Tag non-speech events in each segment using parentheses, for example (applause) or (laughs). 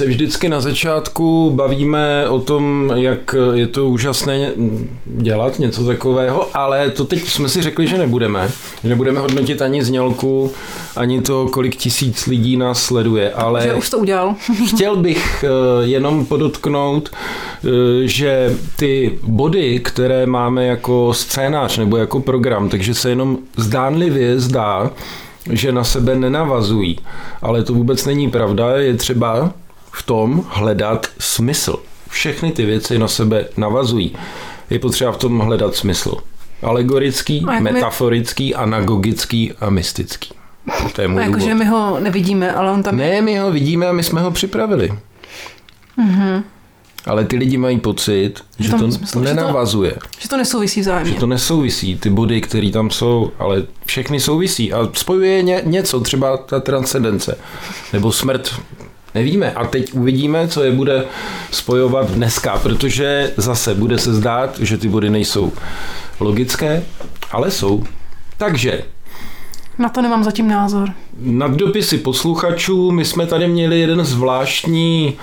Se vždycky na začátku bavíme o tom, jak je to úžasné dělat něco takového, ale to teď jsme si řekli, že nebudeme. Že nebudeme hodnotit ani znělku, ani to, kolik tisíc lidí nás sleduje. Ale že už to udělal. (laughs) chtěl bych eh, jenom podotknout, eh, že ty body, které máme jako scénář nebo jako program, takže se jenom zdánlivě zdá, že na sebe nenavazují. Ale to vůbec není pravda, je třeba v tom hledat smysl. Všechny ty věci na sebe navazují. Je potřeba v tom hledat smysl. Alegorický, a metaforický, my... anagogický a mystický. To je můj jako, že my ho nevidíme, ale on tam... Ne, my ho vidíme a my jsme ho připravili. Mm-hmm. Ale ty lidi mají pocit, že, že to smysl, nenavazuje. Že to, že to nesouvisí vzájemně. Že to nesouvisí, ty body, které tam jsou, ale všechny souvisí. A spojuje ně, něco, třeba ta transcendence. Nebo smrt, nevíme. A teď uvidíme, co je bude spojovat dneska, protože zase bude se zdát, že ty body nejsou logické, ale jsou. Takže na to nemám zatím názor. Nad dopisy posluchačů my jsme tady měli jeden zvláštní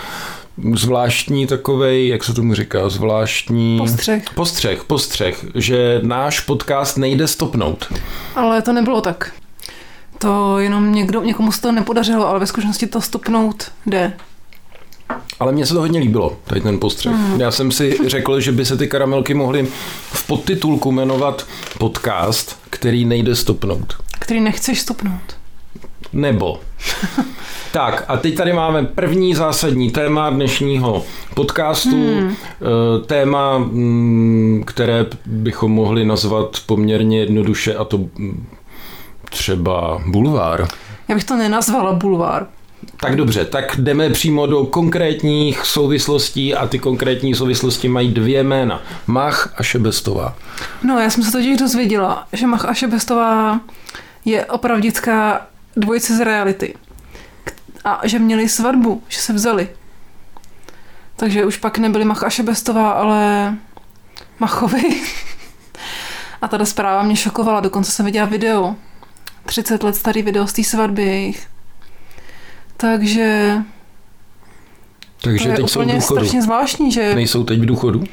zvláštní takovej, jak se tomu říká, zvláštní... Postřeh. Postřeh, postřeh, že náš podcast nejde stopnout. Ale to nebylo tak. To jenom někdo, někomu se to nepodařilo, ale ve skutečnosti to stopnout jde. Ale mně se to hodně líbilo, tady ten postřeh. Mm. Já jsem si řekl, že by se ty karamelky mohly v podtitulku jmenovat podcast, který nejde stopnout. Který nechceš stopnout. Nebo. (laughs) tak a teď tady máme první zásadní téma dnešního podcastu. Hmm. Eh, téma, mm, které bychom mohli nazvat poměrně jednoduše a to mm, třeba bulvár. Já bych to nenazvala bulvár. Tak dobře, tak jdeme přímo do konkrétních souvislostí a ty konkrétní souvislosti mají dvě jména. Mach a Šebestová. No, já jsem se totiž dozvěděla, že Mach a Šebestová je opravdická dvojice z reality. A že měli svatbu, že se vzali. Takže už pak nebyli Mach a Šebestová, ale Machovi. (laughs) a ta zpráva mě šokovala, dokonce jsem viděla video. 30 let starý video z té svatby jejich. Takže... Takže to je teď jsou v důchodu. strašně zvláštní, že... Nejsou teď v důchodu?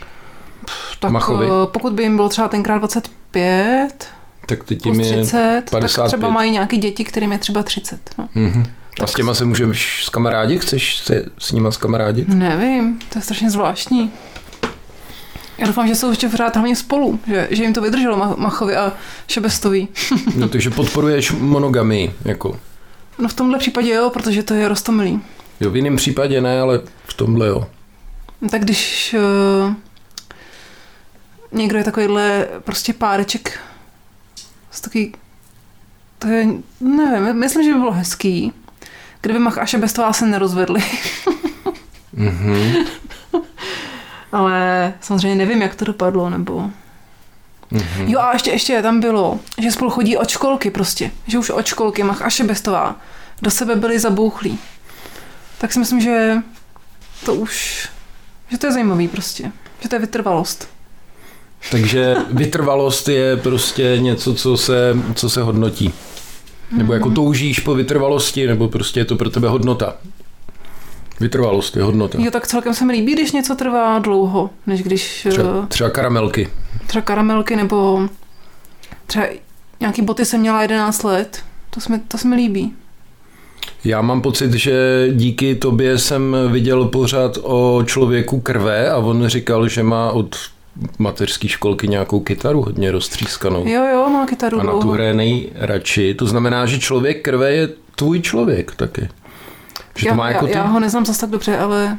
Tak Machovi? Eh, pokud by jim bylo třeba tenkrát 25, tak teď jim je 30, 55. tak třeba mají nějaké děti, kterým je třeba 30. No. Mm-hmm. A s těma se můžeš s kamarádi? Chceš se s nima s kamarádi? Nevím, to je strašně zvláštní. Já doufám, že jsou ještě pořád hlavně spolu, že, že jim to vydrželo Machovi a Šebestovi. (laughs) no takže podporuješ monogamy, jako. No v tomhle případě jo, protože to je rostomilý. Jo, v jiném případě ne, ale v tomhle jo. No, tak když uh, někdo je takovýhle prostě páreček z takový, to je, nevím, myslím, že by bylo hezký, kdyby Mach a Šebestová se nerozvedli. mm-hmm. (laughs) Ale samozřejmě nevím, jak to dopadlo, nebo... Mm-hmm. Jo a ještě, ještě tam bylo, že spolu chodí od školky prostě, že už od školky Mach a Šebestová do sebe byli zabouchlí. Tak si myslím, že to už, že to je zajímavý prostě, že to je vytrvalost. Takže vytrvalost je prostě něco, co se, co se hodnotí. Nebo jako mhm. toužíš po vytrvalosti, nebo prostě je to pro tebe hodnota. Vytrvalost je hodnota. Jo, tak celkem se mi líbí, když něco trvá dlouho, než když... Třeba, eh, třeba karamelky. Třeba karamelky, nebo třeba nějaký boty jsem měla 11 let. To se mi, to se mi líbí. Já mám pocit, že díky tobě jsem viděl pořád o člověku krve a on říkal, že má od mateřské školky nějakou kytaru hodně roztřískanou. Jo, jo, má kytaru A na tu hraje nejradši. To znamená, že člověk krve je tvůj člověk taky. Že já, to má jako já, ty... já ho neznám zase tak dobře, ale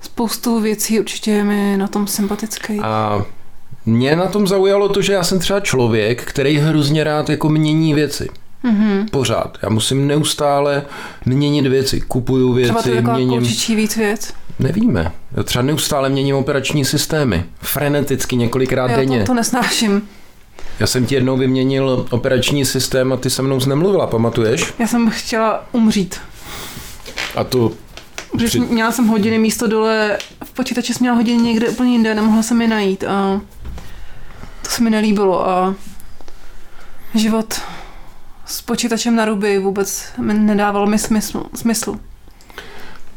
spoustu věcí určitě je mi na tom sympatický. A mě na tom zaujalo to, že já jsem třeba člověk, který hrozně rád jako mění věci. Mm-hmm. Pořád. Já musím neustále měnit věci. Kupuju věci, Třeba to je měním. víc věc. Nevíme. Já třeba neustále měním operační systémy. Freneticky několikrát Já denně. To, to nesnáším. Já jsem ti jednou vyměnil operační systém a ty se mnou nemluvila, pamatuješ? Já jsem chtěla umřít. A to... Při... Měla jsem hodiny místo dole, v počítači jsem měla hodiny někde úplně jinde, nemohla jsem je najít a to se mi nelíbilo a život s počítačem na ruby vůbec mi nedával mi smysl. smysl.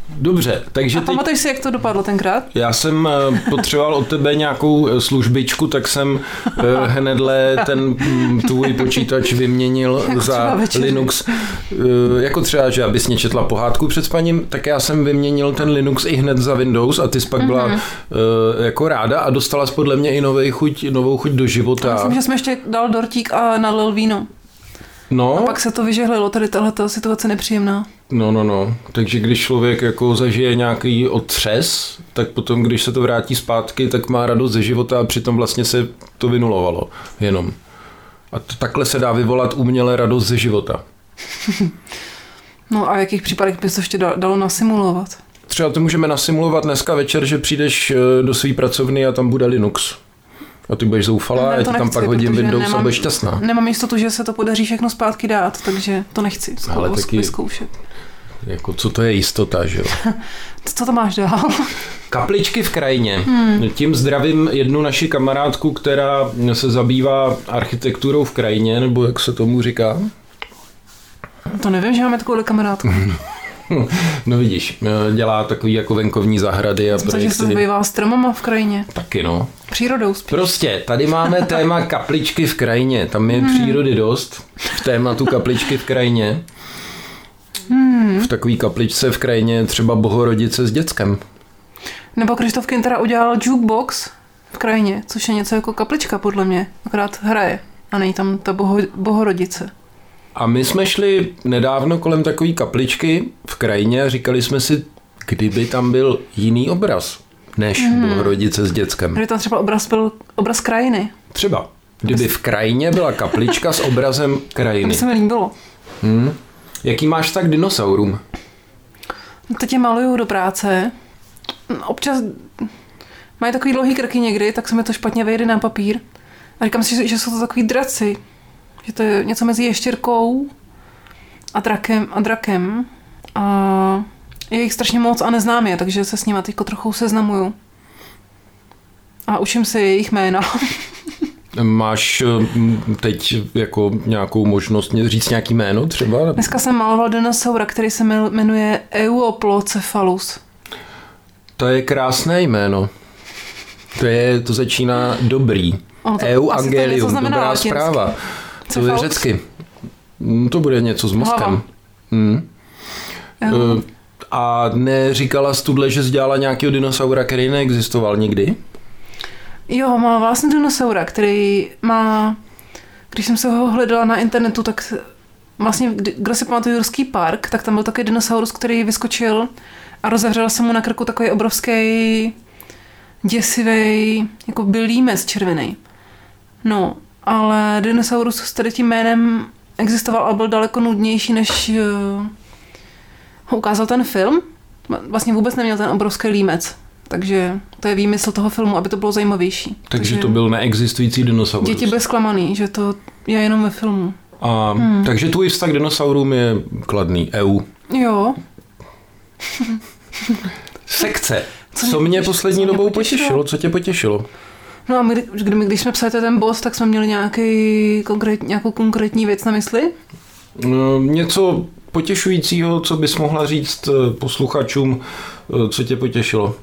Dobře, takže A teď pamatuješ si, jak to dopadlo tenkrát? já jsem eh, potřeboval od tebe nějakou eh, službičku, tak jsem eh, hnedle ten mm, tvůj počítač vyměnil (laughs) Jako za. Linux. Jako třeba, že abys mě četla pohádku před spaním, tak já jsem vyměnil ten Linux i hned za Windows a ty jsi pak byla Mhm. jako ráda a dostala jsi podle mě i novou chuť, novou chuť do života. Myslím, že jsme ještě dal dortík a nalil víno. No, A pak se to vyžehlilo, tady tahle situace nepříjemná. No, no, no. Takže když člověk jako zažije nějaký otřes, tak potom, když se to vrátí zpátky, tak má radost ze života a přitom vlastně se to vynulovalo jenom. A to, takhle se dá vyvolat uměle radost ze života. (laughs) No a v jakých případech bys to ještě da- dalo nasimulovat? Třeba to můžeme nasimulovat dneska večer, že přijdeš eh, do své pracovny a tam bude Linux. A ty budeš zoufalá Ne, a já to ti tam nechci, pak hodím Windows a nemám- budeš šťastná. Nemám jistotu, že se to podaří všechno zpátky dát, takže to nechci Ale taky- vyzkoušet. Jako co to je jistota, že jo? (laughs) Co to máš dál? Kapličky v krajině. Hmm. Tím zdravím jednu naši kamarádku, která se zabývá architekturou v krajině, nebo jak se tomu říká. to nevím, že máme takovou kamarádku. (laughs) (laughs) No vidíš, dělá takový jako venkovní zahrady a Takže se zabývá stromama v krajině. Taky no. Přírodou spíš. Prostě, tady máme (laughs) téma kapličky v krajině. Tam je přírody dost v tématu kapličky v krajině. V takové kapličce v krajině třeba Bohorodice s dětskem. Nebo Krištof Kintera udělal jukebox v krajině, což je něco jako kaplička podle mě, akorát hraje. A není tam ta boho, bohorodice. A my jsme šli nedávno kolem takové kapličky v krajině a říkali jsme si, kdyby tam byl jiný obraz než Bohorodice s dětskem. Kdyby tam třeba obraz byl obraz krajiny. Třeba, kdyby v krajině byla kaplička s obrazem (laughs) To krajiny. by se mi líbilo. Hmm. Jaký máš tak dinosaurům? No, Teď je maluju do práce. Občas mají takový dlouhý krky někdy, tak se mi to špatně vejde na papír. A říkám si, že- že jsou to takový draci. Že to je něco mezi ještěrkou a drakem. A, drakem. a je jich strašně moc a neznám je, takže se s nimi teď trochu seznamuju. A učím se jejich jména. (laughs) Máš eh, teď jako nějakou možnost říct nějaký jméno třeba? Dneska jsem maloval dinosaura, který se jmenuje Euplocephalus. To je krásné jméno. To, je, to začíná dobrý. Ono to Eu to Angelium, znamená dobrá latinsky. zpráva. To je řecky. Mm, To bude něco s mozkem. Hmm. A neříkala jsi tudle, že jsi dělala nějakého dinosaura, který neexistoval nikdy? Jo, má vlastně dinosaura, který má, když jsem se ho hledala na internetu, tak vlastně, kdo si pamatuje Jurský park, tak tam byl takový dinosaurus, který vyskočil a rozevřel se mu na krku takový obrovský děsivý, jako byl límec červený. No, ale dinosaurus s tady tím jménem existoval a byl daleko nudnější, než eh, ho ukázal ten film. Vlastně vůbec neměl ten obrovský límec. Takže to je výmysl toho filmu, aby to bylo zajímavější. Takže to byl neexistující dinosaurus. Děti byly zklamaný, že to je jenom ve filmu. A, Hmm. Takže tvůj vztah k dinosaurům je kladný. EU. Jo, Sekce. Co Co mě mě potěšilo? poslední Co mě dobou potěšilo? potěšilo? Co tě potěšilo? No a my, kdy, když jsme psali ten boss, tak jsme měli nějaký konkrét, nějakou konkrétní věc na mysli. No, Něco potěšujícího, co bys mohla říct eh, posluchačům, eh, co tě potěšilo?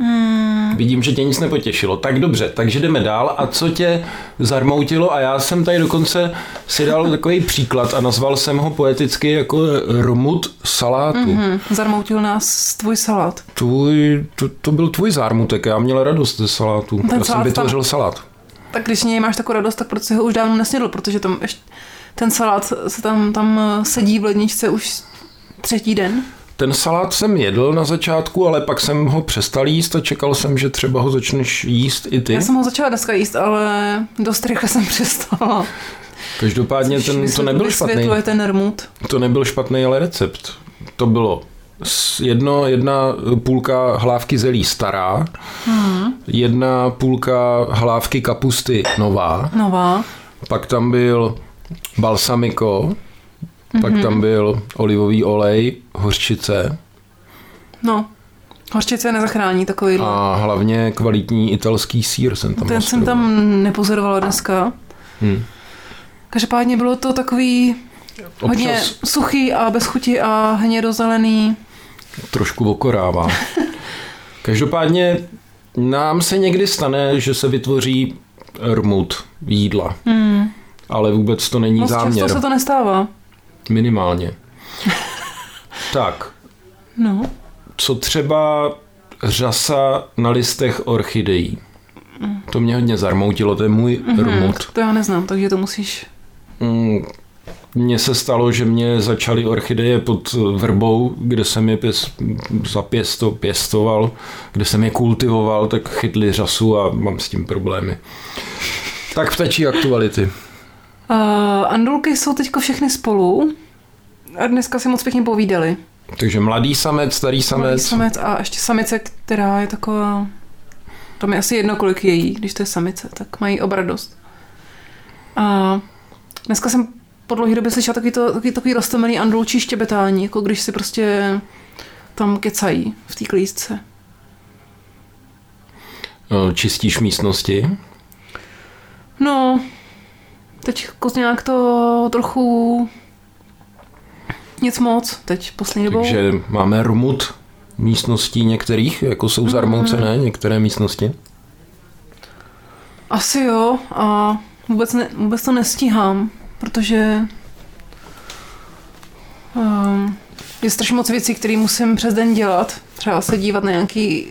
Hmm. Vidím, že tě nic nepotěšilo. Tak dobře, takže jdeme dál. A co tě zarmoutilo? A já jsem tady dokonce si dal takový příklad a nazval jsem ho poeticky jako romut salátu. Mm-hmm. Hmm, zarmoutil nás tvůj salát. Tvůj, to, to byl tvůj zármutek, já měl radost ze salátu. Ten já jsem salát vytvořil tam- salát. Tak když něj máš takovou radost, tak proč si ho už dávno nesnědl, protože tam ještě, ten salát se tam, tam sedí v ledničce už třetí den. Ten salát jsem jedl na začátku, ale pak jsem ho přestal jíst a čekal jsem, že třeba ho začneš jíst i ty. Já jsem ho začala dneska jíst, ale dost rychle jsem (laughs) přestala. Každopádně ten, to nebyl špatný. Ten rmut. To nebyl špatný, ale recept. To bylo jedno, jedna půlka hlávky zelí stará, Hmm. jedna půlka hlávky kapusty nová, Nová. pak tam byl balsamico, Mhm. pak tam byl olivový olej, hořčice No, hořčice nezachrání takový. a hlavně kvalitní italský sír jsem tam Ten jsem tam nepozorovala dneska. Hm. Každopádně bylo to takový hodně Občas, suchý a bez chuti a hnědozelený. trošku okorává. (laughs) Každopádně nám se někdy stane, že se vytvoří rmut jídla. Hmm. Ale vůbec to není Moc záměr. často se to nestává. Minimálně. (laughs) tak, No. co třeba řasa na listech orchidejí? To mě hodně zarmoutilo, to je můj Mhm, rmut. To já neznám, takže to musíš... Mm, Mně se stalo, že mě začaly orchideje pod vrbou, kde jsem je pěs, zapěsto, pěstoval, kde jsem je kultivoval, tak chytli řasu a mám s tím problémy. Tak vtečí aktuality. Uh, andulky jsou teďko všechny spolu a dneska si moc pěkně povídali. Takže mladý samec, starý Mladý samec. samec a ještě samice, která je taková... Tam je asi jedno, kolik je jí, když to je samice, tak mají oba radost. A dneska jsem po dlouhé době slyšela takový, to, takový, takový roztomený andulčí štěbetání, jako když si prostě tam kecají v té klízce. Čistíš místnosti. No, teď jako nějak to trochu nic moc, teď poslední dobou. Takže máme rmut místností některých, jako jsou zarmoucené některé místnosti. Asi jo a vůbec, ne, vůbec to nestíhám, protože um, je strašně moc věcí, které musím přes den dělat. Třeba se dívat na nějaký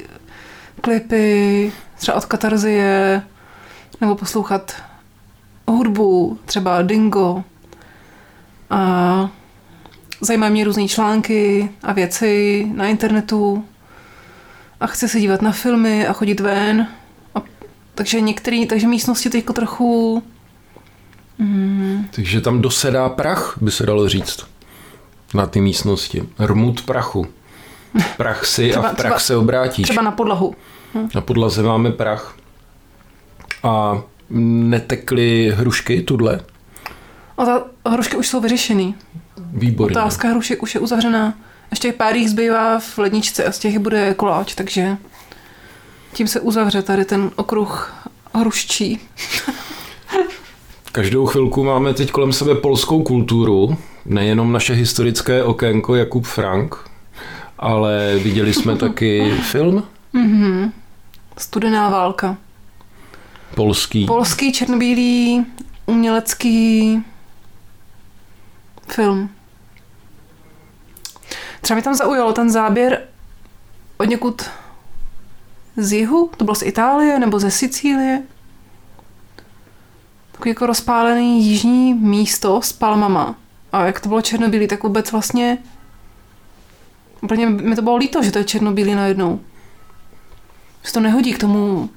klipy, třeba od katarzie, nebo poslouchat hudbu, třeba Dingo. A zajímají mě různé články a věci na internetu. A chci se dívat na filmy a chodit ven. A, takže některé, takže místnosti teďko trochu... Mm, Takže tam dosedá prach, by se dalo říct, na ty místnosti. Rmut prachu. Prach si (laughs) Třeba- a v prach třeba- se obrátíš. třeba na podlahu. Na podlaze máme prach. A netekly hrušky tudle? A ta hrušky už jsou vyřešený. Výborně. Otázka hrušek už je uzavřená. Ještě pár jich zbývá v ledničce a z těch bude koláč, takže tím se uzavře tady ten okruh hruščí. (laughs) Každou chvilku máme teď kolem sebe polskou kulturu, nejenom naše historické okénko Jakub Frank, ale viděli jsme (laughs) taky film Mhm. Studená válka. Polský. Polský černobílý umělecký film. Třeba mi tam zaujalo ten záběr od někud z jihu, to bylo z Itálie nebo ze Sicílie. Takový jako rozpálený jižní místo s palmama. A jak to bylo černobílý, tak vůbec vlastně úplně mi to bylo líto, že to je černobílý najednou. Se to nehodí k tomu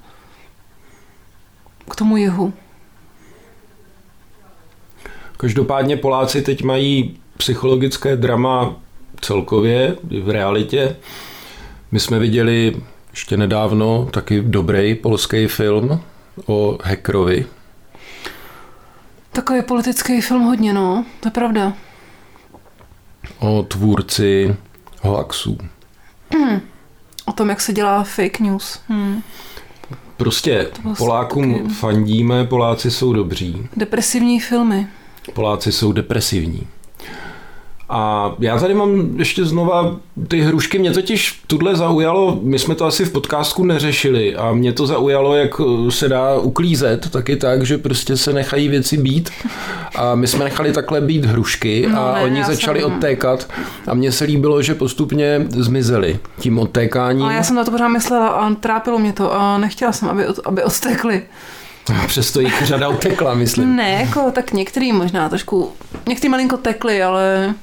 k tomu jihu. Každopádně Poláci teď mají psychologické drama celkově v realitě. My jsme viděli ještě nedávno taky dobrý polský film o hackerovi. Takový politický film hodně, no, to je pravda. o tvůrci hoaxů. O tom, jak se dělá fake news. Hmm. Prostě Polákům taky- fandíme, Poláci jsou dobří, Depresivní filmy. Poláci jsou depresivní. A já tady mám ještě znova ty hrušky, mě totiž tudle zaujalo, my jsme to asi v podcastu neřešili a mě to zaujalo, jak eh, se dá uklízet, taky tak, že prostě se nechají věci být a my jsme nechali takhle být hrušky No a ne, oni začali jsem- odtékat a mně se líbilo, že postupně zmizeli tím odtékáním. Ale já jsem na to pořád myslela a trápilo mě to a nechtěla jsem, aby, od- aby odtekly. A (laughs) přesto jich řada utekla, myslím. Ne, jako tak některý možná trošku, některý malinko tekly, ale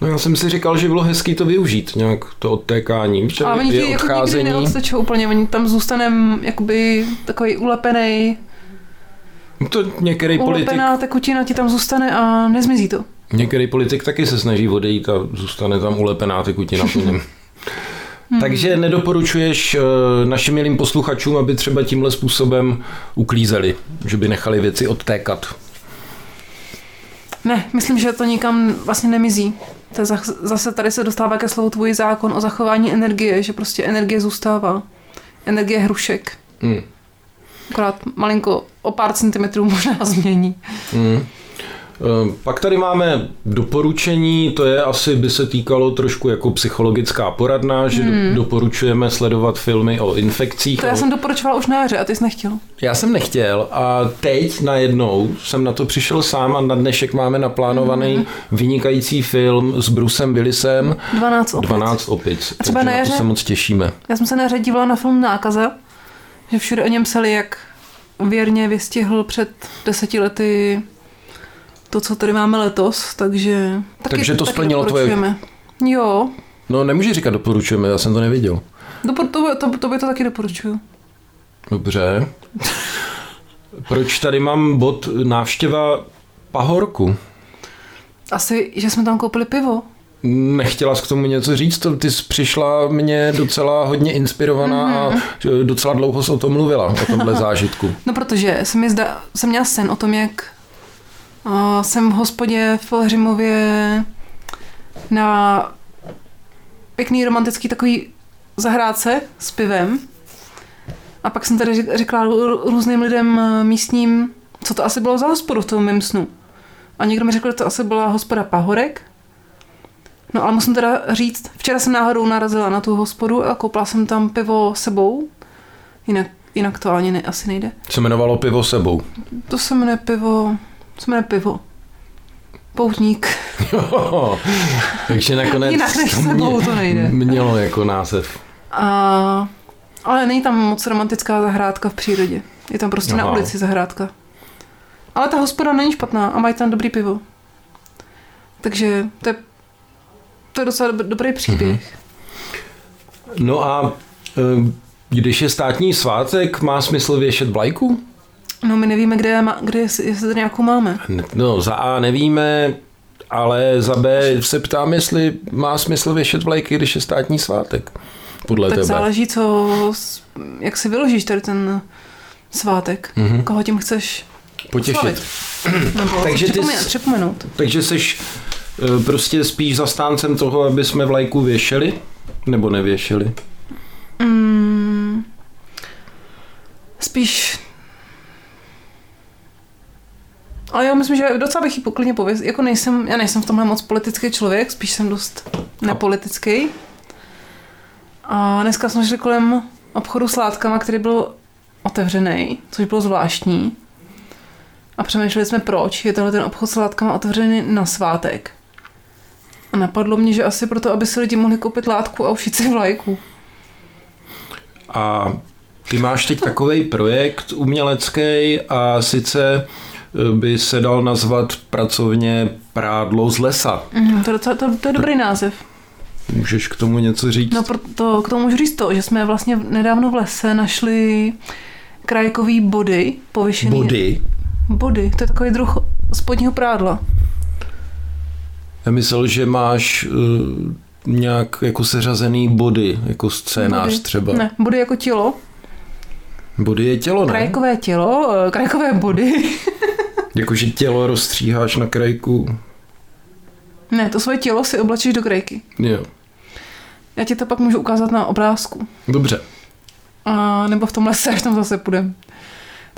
No já jsem si říkal, že bylo hezký to využít, nějak to odtékání, ale oni ti jako nikdy neodstečou úplně, oni tam zůstane jakoby takový ulepený, To některý politik, ulepená tekutina ti tam zůstane a nezmizí to. některý politik taky se snaží odejít a zůstane tam ulepená tekutina po něm. (laughs) Hmm. Takže nedoporučuješ eh, našim milým posluchačům, aby třeba tímhle způsobem uklízeli, že by nechali věci odtékat. Ne, myslím, že to nikam vlastně nemizí. To zase tady se dostává ke slovu tvůj zákon o zachování energie, že prostě energie zůstává. Energie hrušek. Hmm. Akorát malinko o pár centimetrů možná (laughs) změní. Hmm. Eh, Pak tady máme doporučení, to je asi by se týkalo trošku jako psychologická poradna, že hmm. doporučujeme sledovat filmy o infekcích. To já o- jsem doporučovala už na jaře a ty jsi nechtěl. Já jsem nechtěl a teď najednou jsem na to přišel sám a na dnešek máme naplánovaný Mhm. vynikající film s Brucem Willisem 12 opět. 12 opic. A třeba na jaře? se moc těšíme. Já jsem se na jaře dívala na film Nákaza, že všude o něm psali, jak věrně vystihl před deseti lety to, co tady máme letos, takže... Taky, Takže to taky splnilo tvoje-. Jo, No nemůžu říkat doporučujeme, já jsem to neviděl. Dopor- to, to, to by to taky doporučuju. Dobře. Proč tady mám bod návštěva Pahorku? Asi, že jsme tam koupili pivo. Nechtěla jsi k tomu něco říct? Ty jsi přišla mě docela hodně inspirovaná a Mhm. docela dlouho jsi o tom mluvila, o tomhle zážitku. (laughs) No protože jsem, mi zda, jsem měla sen o tom, jak uh, jsem v hospodě v Hřimově na pěkný romantický takový zahrádce s pivem. A pak jsem tady řek- řekla rů- různým lidem eh, místním, co to asi bylo za hospodu v tom mém snu. A někdo mi řekl, že to asi byla hospoda Pahorek. No ale musím teda říct, včera jsem náhodou narazila na tu hospodu a koupila jsem tam pivo sebou. Jinak, jinak to ani ne, asi nejde. Se jmenovalo Pivo sebou. To se jmenuje pivo, se jmenuje pivo. Poutník. Takže nakonec Jinak než to sebou to nejde. Mělo jako název. A, ale není tam moc romantická zahrádka v přírodě. Je tam prostě na Aha. ulici zahrádka. Ale ta hospoda není špatná a mají tam dobrý pivo. Takže to je, to je docela dob- dobrý příběh. No a eh, když je státní svátek, má smysl věšet vlajku? No my nevíme, kde, je, kde jestli, jestli tady nějakou máme. No, za A nevíme, ale za B se ptám, jestli má smysl věšet vlajky, když je státní svátek. Podle tak tebe. záleží, co, jak si vyložíš tady ten svátek. Mhm. Koho tím chceš Potěšit. (clears throat) Nebo Takže ty připomenout, jsi- připomenout. Takže jsi eh, prostě spíš zastáncem toho, aby jsme vlajku věšeli? Nebo nevěšeli? Mm, spíš... Ale já myslím, že docela bych ji poklidně pověst. Jako nejsem, já nejsem v tomhle moc politický člověk, spíš jsem dost nepolitický. A dneska jsme šli kolem obchodu s látkama, který byl otevřený, což bylo zvláštní. A přemýšleli jsme, proč je tenhle ten obchod s látkama otevřený na svátek. A napadlo mě, že asi proto, aby si lidi mohli koupit látku a ušít si vlajku. A ty máš teď takový projekt umělecký a sice by se dal nazvat pracovně prádlo z lesa. Mm, to, je docela, to, to je dobrý název. Můžeš k tomu něco říct? No proto, k tomu můžu říct to, že jsme vlastně nedávno v lese našli krajkový body pověšený. Body. Body, to je takový druh spodního prádla. Já myslel, že máš uh, nějak jako seřazený body, jako scénář body. třeba. Ne, body jako tělo. Body je tělo, ne? Krajkové tělo, eh, krajkové body. (laughs) Jakože tělo rozstříháš na krajku. ne, to svoje tělo si oblačíš do krajky. Jo. Já ti to pak můžu ukázat na obrázku. Dobře. A, nebo v tom lese, až tam zase půjdeme.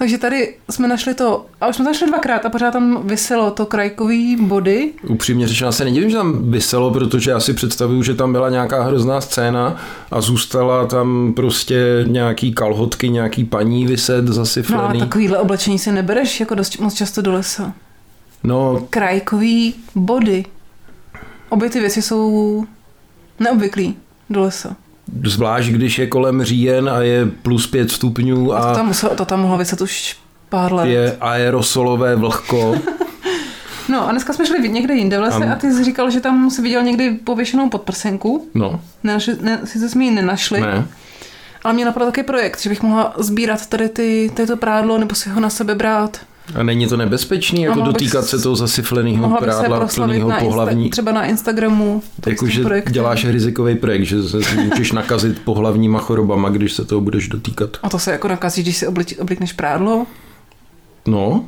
Takže tady jsme našli to, a už jsme to našli dvakrát a pořád tam vyselo to krajkový body. Upřímně řečeno, se nedivím, že tam vyselo, protože já si představuju, že tam byla nějaká hrozná scéna a zůstala tam prostě nějaký kalhotky, nějaký paní vyset No a zasyflený. takovýhle oblečení si nebereš jako dost moc často do lesa. No, Krajkový body. Obě ty věci jsou neobvyklý do lesa. Zvlášť když je kolem říjen a je plus pět stupňů A to tam, muselo, to tam mohlo vyset už pár let. je aerosolové vlhko. (laughs) No a dneska jsme šli někde jinde v lese Ano. a ty jsi říkal, že tam si viděl někdy pověšenou podprsenku. No, Nenašli, ne, sice jsme ji nenašli, ne. ale mě napadl takový projekt, že bych mohla sbírat tady ty, tady to prádlo nebo si ho na sebe brát. A není to nebezpečný, jako dotýkat se toho zasyfleného prádla plného pohlavní. Insta, třeba na Instagramu. Jakože děláš rizikový projekt, že se můžeš nakazit pohlavníma chorobama, když se toho budeš dotýkat. A to se jako nakazí, když si oblik, oblikneš prádlo. No,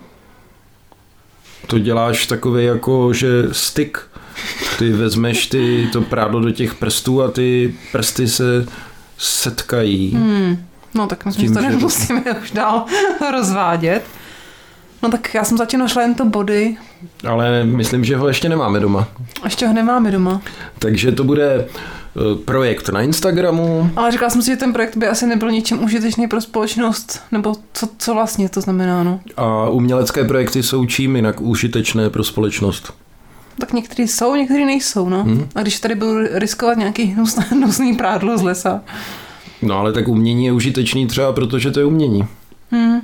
to děláš takový jako, že styk. Ty vezmeš ty, to prádlo do těch prstů a ty prsty se setkají. Hmm. No tak myslím, že to nemusíme už dál (laughs) rozvádět. No tak já jsem zatím našla jen to body, Ale myslím, že ho ještě nemáme doma. ještě ho nemáme doma. Takže to bude eh, projekt na Instagramu. Ale říkala jsem si, že ten projekt by asi nebyl ničím užitečný pro společnost, nebo co, co vlastně to znamená, no. A umělecké projekty jsou čím jinak užitečné pro společnost. Tak některý jsou, některý nejsou, no. Hmm. A když tady budu riskovat nějaký hnusný, (laughs) hnusný prádlo z lesa. No ale tak umění je užitečný třeba protože to je umění. Hmm.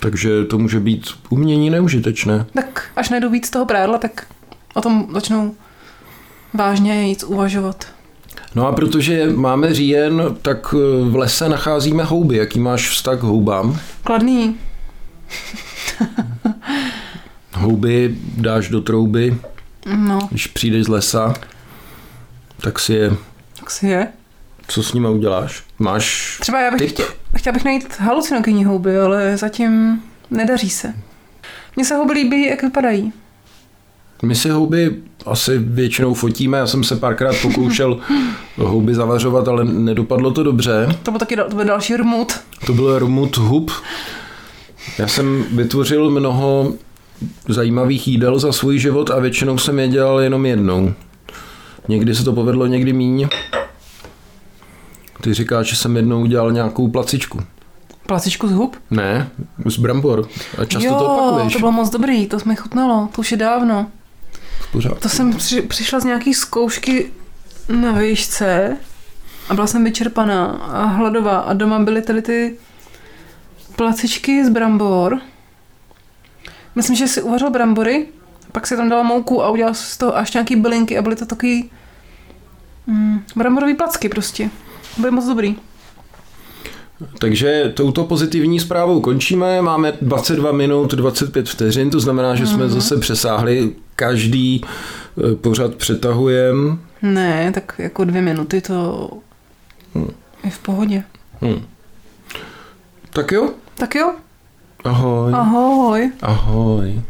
Takže to může být umění neužitečné. Tak až najdu víc toho prádla, tak o tom začnou vážně jít uvažovat. No a protože máme říjen, tak eh, v lese nacházíme houby. Jaký máš vztah k houbám? Kladný. (laughs) Houby dáš do trouby, No, když přijdeš z lesa, tak si je, tak si je. co s nima uděláš? Máš Třeba já bych Tip? chtěla, chtěla bych najít halucinogenní houby, ale zatím nedaří se. Mně se houby líbí, jak vypadají. My si houby asi většinou fotíme, já jsem se párkrát pokoušel (laughs) houby zavařovat, ale nedopadlo to dobře. To byl taky to byl další rmut. To byl rmut hub. Já jsem vytvořil mnoho zajímavých jídel za svůj život a většinou jsem je dělal jenom jednou. Někdy se to povedlo, někdy míň. Ty říkáš, že jsem jednou udělal nějakou placičku. Placičku z hub? Ne, z brambor. A často jo, to opakuješ. to bylo moc dobrý, to jsme chutnalo, to už je dávno. Pořád. To jsem při, přišla z nějaký zkoušky na výšce a byla jsem vyčerpaná a hladová a doma byly tady ty placičky z brambor. Myslím, že si uvařil brambory, pak si tam dala mouku a udělal z toho až nějaký bylinky a byly to takový mm, bramborový placky prostě. Byly moc dobrý. Takže touto pozitivní zprávou končíme. Máme 22 minut 25 vteřin, to znamená, že jsme zase přesáhli každý eh, pořad přetahujeme. Ne, tak jako dvě minuty to je v pohodě. Hm. Tak jo, Tak jo, ahoj. ahoj. Ahoj.